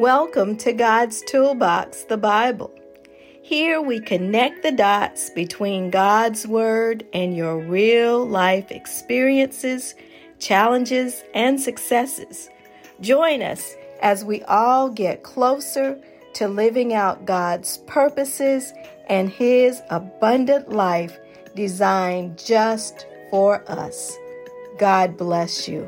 Welcome to God's Toolbox, the Bible. Here we connect the dots between God's Word and your real life experiences, challenges, and successes. Join us as we all get closer to living out God's purposes and His abundant life designed just for us. God bless you.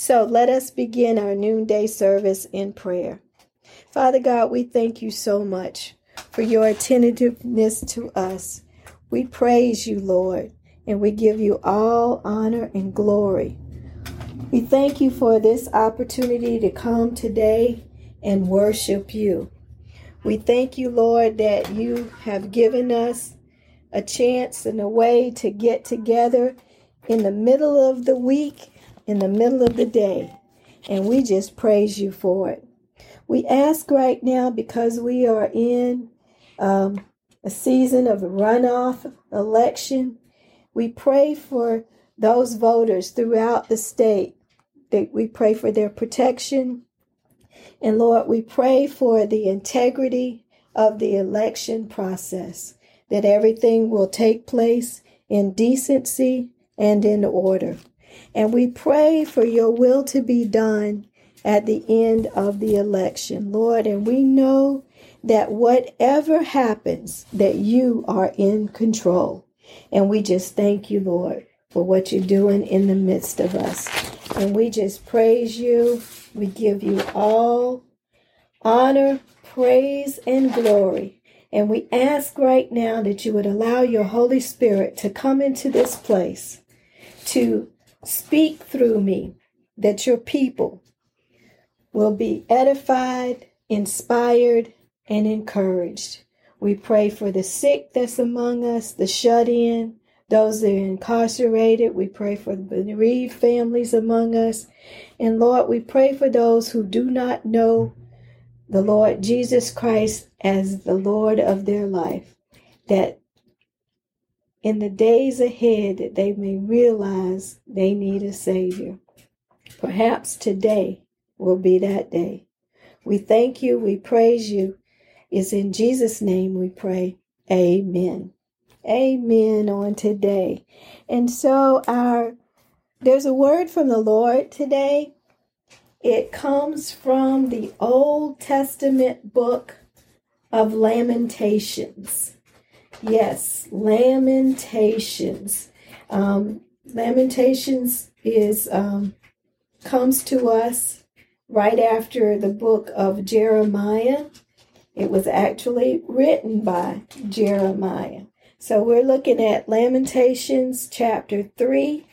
So let us begin our noonday service in prayer. Father God, we thank you so much for your attentiveness to us. We praise you, Lord, and we give you all honor and glory. We thank you for this opportunity to come today and worship you. We thank you, Lord, that you have given us a chance and a way to get together in the middle of the week in the middle of the day. And we just praise you for it. We ask right now because we are in um, a season of runoff election. We pray for those voters throughout the state. That we pray for their protection. And Lord, we pray for the integrity of the election process, that everything will take place in decency and in order. And we pray for your will to be done at the end of the election, Lord. And we know that whatever happens, that you are in control. And we just thank you, Lord, for what you're doing in the midst of us. And we just praise you. We give you all honor, praise, and glory. And we ask right now that you would allow your Holy Spirit to come into this place to Speak through me that your people will be edified, inspired, and encouraged. We pray for the sick that's among us, the shut in, those that are incarcerated. We pray for the bereaved families among us. And Lord, we pray for those who do not know the Lord Jesus Christ as the Lord of their life, that in the days ahead that they may realize they need a Savior. Perhaps today will be that day. We thank you, we praise you. It's in Jesus' name we pray. Amen. Amen on today. And so our there's a word from the Lord today. It comes from the Old Testament book of Lamentations. Yes, Lamentations. Um, Lamentations is um, comes to us right after the book of Jeremiah. It was actually written by Jeremiah. So we're looking at Lamentations chapter 3,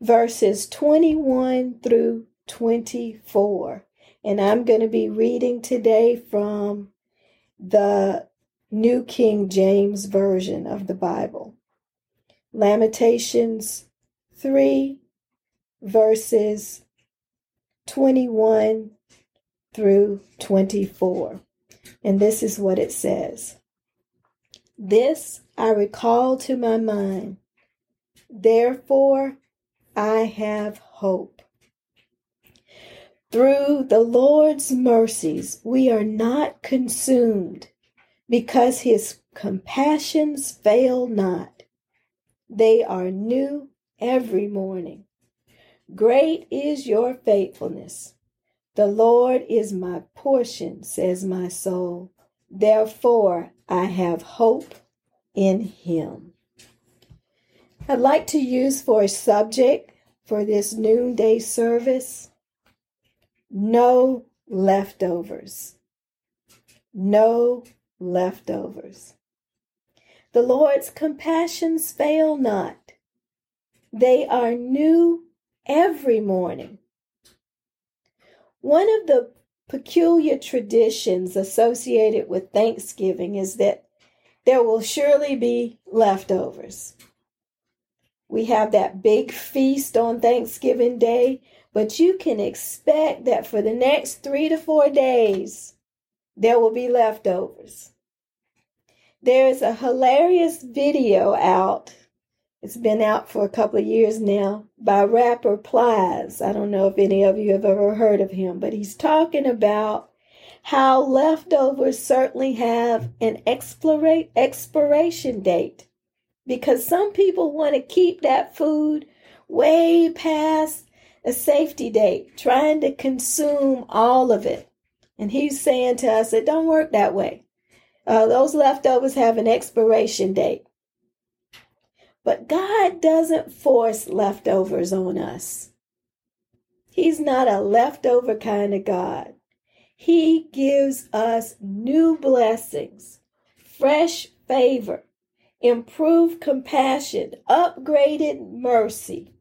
verses 21 through 24. And I'm going to be reading today from the New King James Version of the Bible. Lamentations 3, verses 21 through 24. And this is what it says This I recall to my mind, therefore I have hope. Through the Lord's mercies, we are not consumed because his compassions fail not. They are new every morning. Great is your faithfulness. The Lord is my portion, says my soul. Therefore, I have hope in him. I'd like to use for a subject for this noonday service no leftovers. No leftovers. The Lord's compassions fail not, they are new every morning. One of the peculiar traditions associated with Thanksgiving is that there will surely be leftovers. We have that big feast on Thanksgiving Day, but you can expect that for the next three to four days, there will be leftovers. There's a hilarious video out It's been out for a couple of years now by rapper Plies. I don't know if any of you have ever heard of him, but he's talking about how leftovers certainly have an expiration date because some people want to keep that food way past a safety date, trying to consume all of it. And he's saying to us, it don't work that way. Uh, those leftovers have an expiration date. But God doesn't force leftovers on us. He's not a leftover kind of God. He gives us new blessings, fresh favor, improved compassion, upgraded mercy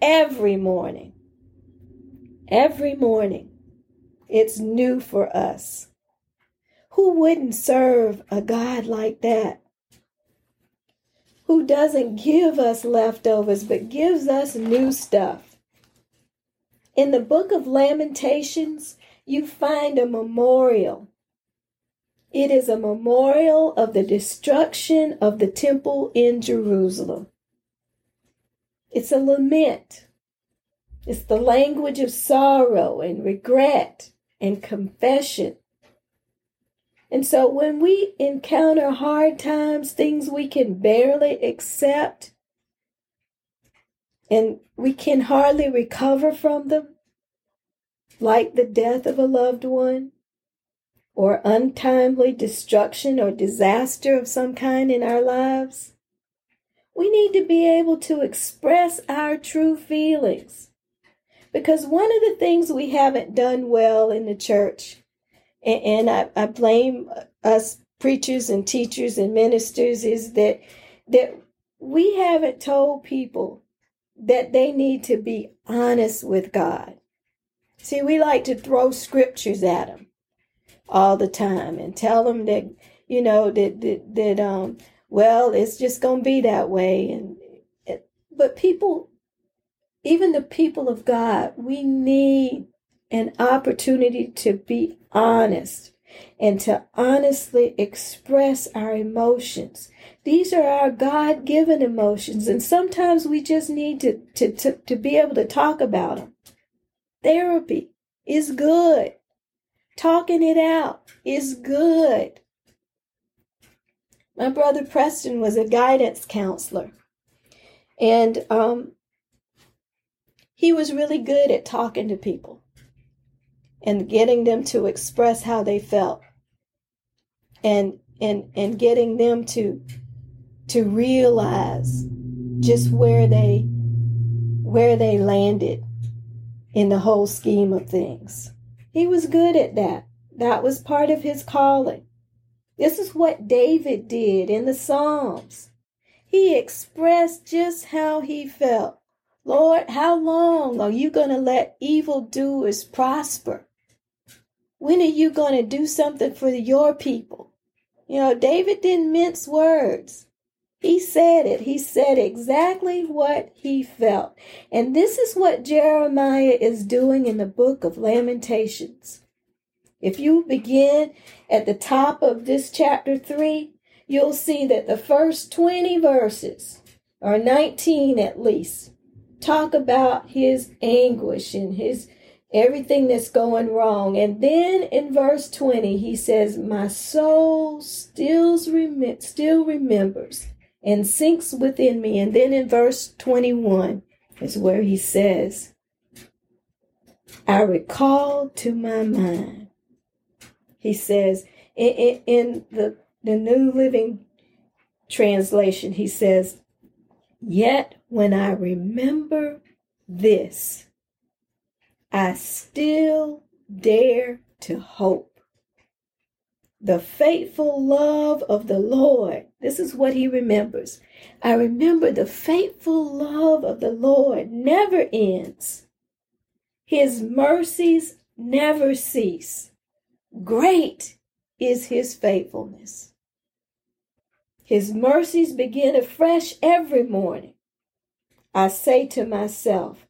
every morning. Every morning. It's new for us. Who wouldn't serve a God like that? Who doesn't give us leftovers but gives us new stuff? In the book of Lamentations, you find a memorial. It is a memorial of the destruction of the temple in Jerusalem. It's a lament. It's the language of sorrow and regret and confession. And so when we encounter hard times, things we can barely accept, and we can hardly recover from them, like the death of a loved one, or untimely destruction or disaster of some kind in our lives, we need to be able to express our true feelings. Because one of the things we haven't done well in the church, and, and I, I blame us preachers and teachers and ministers, is that that we haven't told people that they need to be honest with God. See, we like to throw scriptures at them all the time and tell them that, you know, that, that, that um, well, it's just going to be that way. And, but people, even the people of God, we need an opportunity to be honest and to honestly express our emotions. These are our God given emotions, and sometimes we just need to, to, to, to be able to talk about them. Therapy is good. Talking it out is good. My brother Preston was a guidance counselor, and um, he was really good at talking to people and getting them to express how they felt, and and and getting them to to realize just where they where they landed in the whole scheme of things. He was good at that. That was part of his calling. This is what David did in the Psalms. He expressed just how he felt. Lord, how long are you going to let evildoers prosper? When are you going to do something for your people? You know, David didn't mince words. He said it. He said exactly what he felt. And this is what Jeremiah is doing in the book of Lamentations. If you begin at the top of this chapter 3, you'll see that the first 20 verses, or 19 at least, talk about his anguish and his everything that's going wrong. And then in verse 20, he says, My soul still, rem- still remembers and sinks within me. And then in verse 21 is where he says, I recall to my mind he says in, in, in the, the New Living Translation, he says, Yet when I remember this, I still dare to hope. The faithful love of the Lord. This is what he remembers. I remember the faithful love of the Lord never ends. His mercies never cease. Great is his faithfulness. His mercies begin afresh every morning. I say to myself,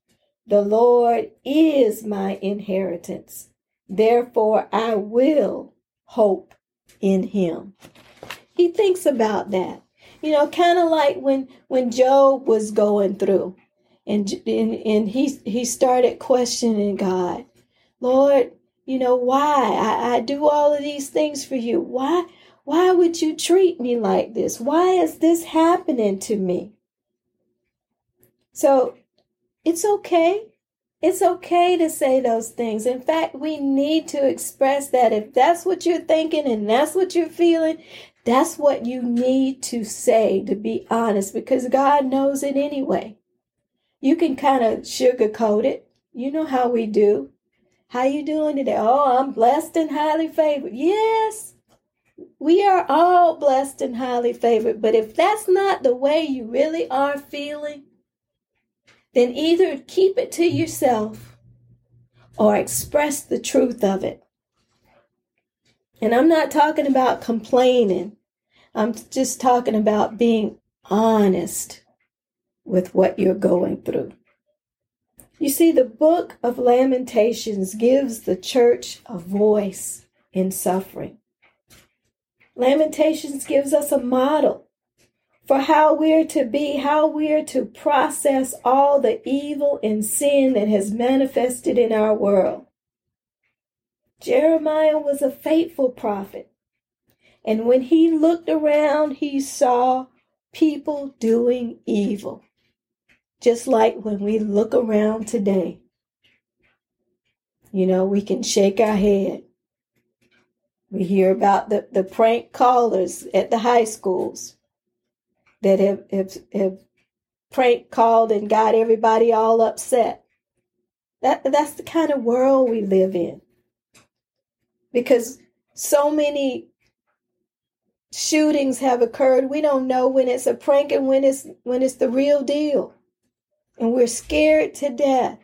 The Lord is my inheritance. Therefore, I will hope in him. He thinks about that. You know, kind of like when when Job was going through and and, and he he started questioning God. Lord, you know, why? I, I do all of these things for you. Why why would you treat me like this? Why is this happening to me? So it's okay. It's okay to say those things. In fact, we need to express that. If that's what you're thinking and that's what you're feeling, that's what you need to say to be honest because God knows it anyway. You can kind of sugarcoat it. You know how we do. How you doing today? Oh, I'm blessed and highly favored. Yes. We are all blessed and highly favored, but if that's not the way you really are feeling, then either keep it to yourself or express the truth of it. And I'm not talking about complaining. I'm just talking about being honest with what you're going through. You see, the book of Lamentations gives the church a voice in suffering. Lamentations gives us a model for how we're to be, how we're to process all the evil and sin that has manifested in our world. Jeremiah was a faithful prophet. And when he looked around, he saw people doing evil. Just like when we look around today. You know, we can shake our head. We hear about the, the prank callers at the high schools that have, have, have prank called and got everybody all upset. That, that's the kind of world we live in. Because so many shootings have occurred, we don't know when it's a prank and when it's when it's the real deal. And we're scared to death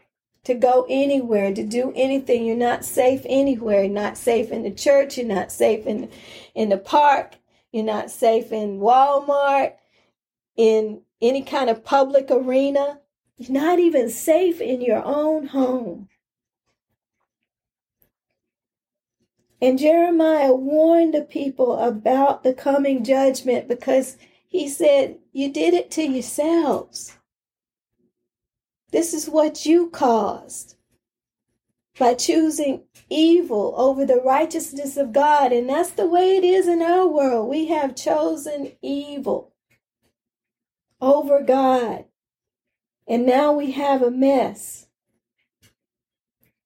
to go anywhere, to do anything. You're not safe anywhere. You're not safe in the church. You're not safe in, in the park. You're not safe in Walmart in any kind of public arena. Not even safe in your own home. And Jeremiah warned the people about the coming judgment because he said, You did it to yourselves. This is what you caused by choosing evil over the righteousness of God. And that's the way it is in our world. We have chosen evil over God. And now we have a mess.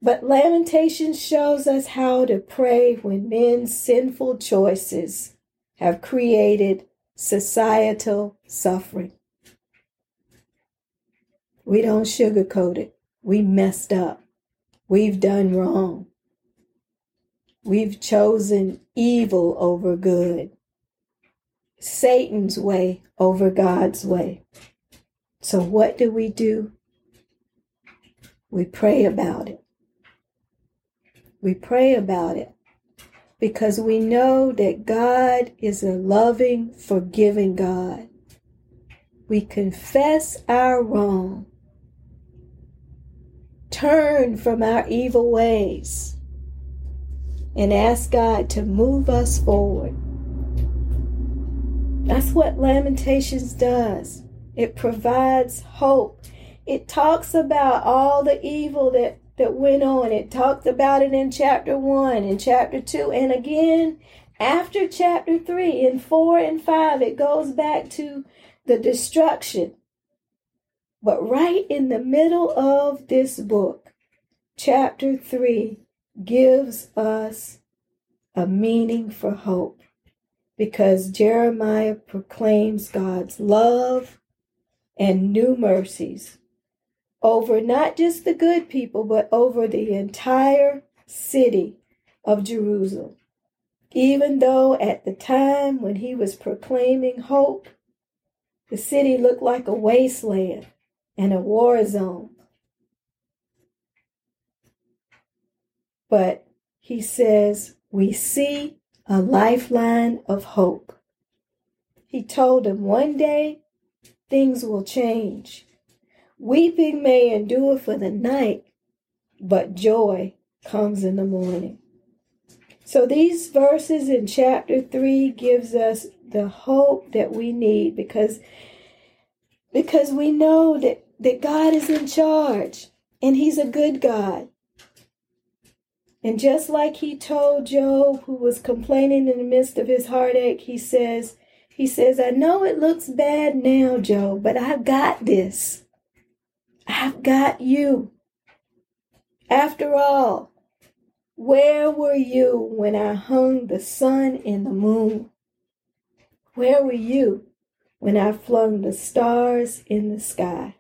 But Lamentation shows us how to pray when men's sinful choices have created societal suffering. We don't sugarcoat it. We messed up. We've done wrong. We've chosen evil over good. Satan's way over God's way. So, what do we do? We pray about it. We pray about it because we know that God is a loving, forgiving God. We confess our wrong, turn from our evil ways, and ask God to move us forward. That's what Lamentations does. It provides hope. It talks about all the evil that, that went on. It talked about it in chapter 1 in chapter 2. And again, after chapter 3, in 4 and 5, it goes back to the destruction. But right in the middle of this book, chapter 3 gives us a meaning for hope because Jeremiah proclaims God's love and new mercies over not just the good people, but over the entire city of Jerusalem. Even though at the time when he was proclaiming hope, the city looked like a wasteland and a war zone. But he says, We see a lifeline of hope. He told him one day things will change. Weeping may endure for the night, but joy comes in the morning. So these verses in chapter 3 gives us the hope that we need because because we know that, that God is in charge and he's a good God. And just like he told Job, who was complaining in the midst of his heartache, he says, he says, I know it looks bad now, Job, but I've got this. I've got you. After all, where were you when I hung the sun and the moon? Where were you when I flung the stars in the sky?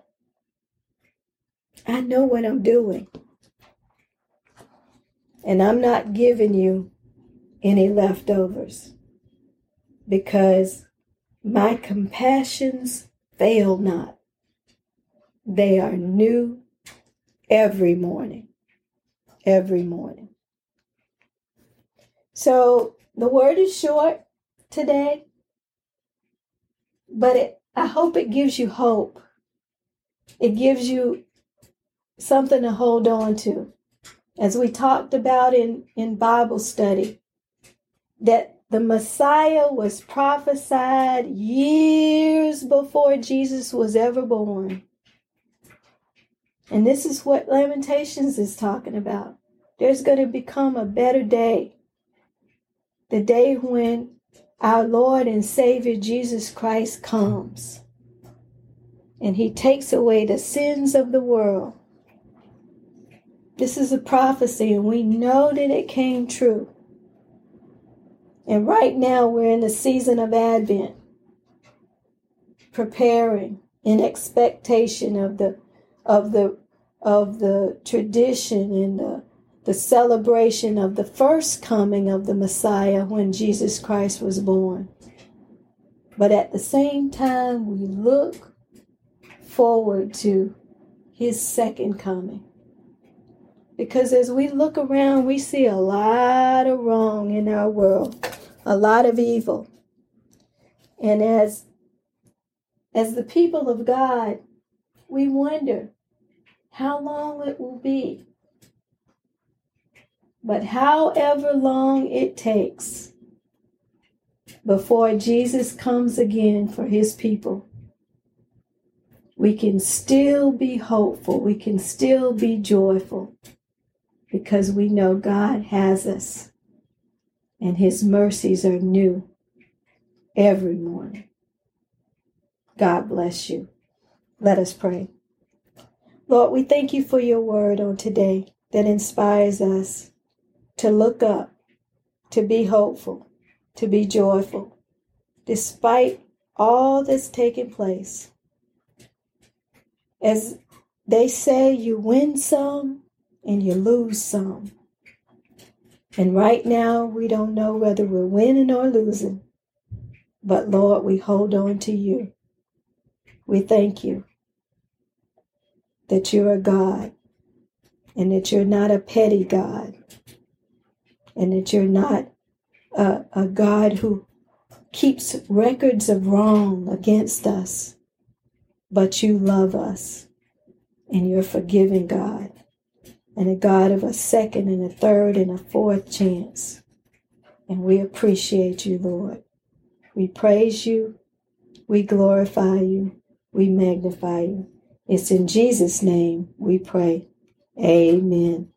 I know what I'm doing. And I'm not giving you any leftovers because my compassions fail not. They are new every morning. Every morning. So the word is short today, but it, I hope it gives you hope. It gives you something to hold on to. As we talked about in, in Bible study, that the Messiah was prophesied years before Jesus was ever born. And this is what Lamentations is talking about. There's going to become a better day. The day when our Lord and Savior Jesus Christ comes and he takes away the sins of the world. This is a prophecy, and we know that it came true. And right now we're in the season of Advent, preparing in expectation of the of the of the tradition and the the celebration of the first coming of the Messiah when Jesus Christ was born. But at the same time, we look forward to his second coming. Because as we look around, we see a lot of wrong in our world, a lot of evil. And as as the people of God, we wonder how long it will be. But however long it takes before Jesus comes again for his people, we can still be hopeful. We can still be joyful because we know God has us and His mercies are new every morning. God bless you. Let us pray. Lord, we thank you for your word on today that inspires us to look up, to be hopeful, to be joyful, despite all that's taking place. As they say, you win some and you lose some. And right now, we don't know whether we're winning or losing. But Lord, we hold on to you. We thank you that you're a God and that you're not a petty God and that you're not a, a God who keeps records of wrong against us, but you love us and you're forgiving God and a God of a second and a third and a fourth chance. And we appreciate you, Lord. We praise you. We glorify you. We magnify you. It's in Jesus' name we pray. Amen.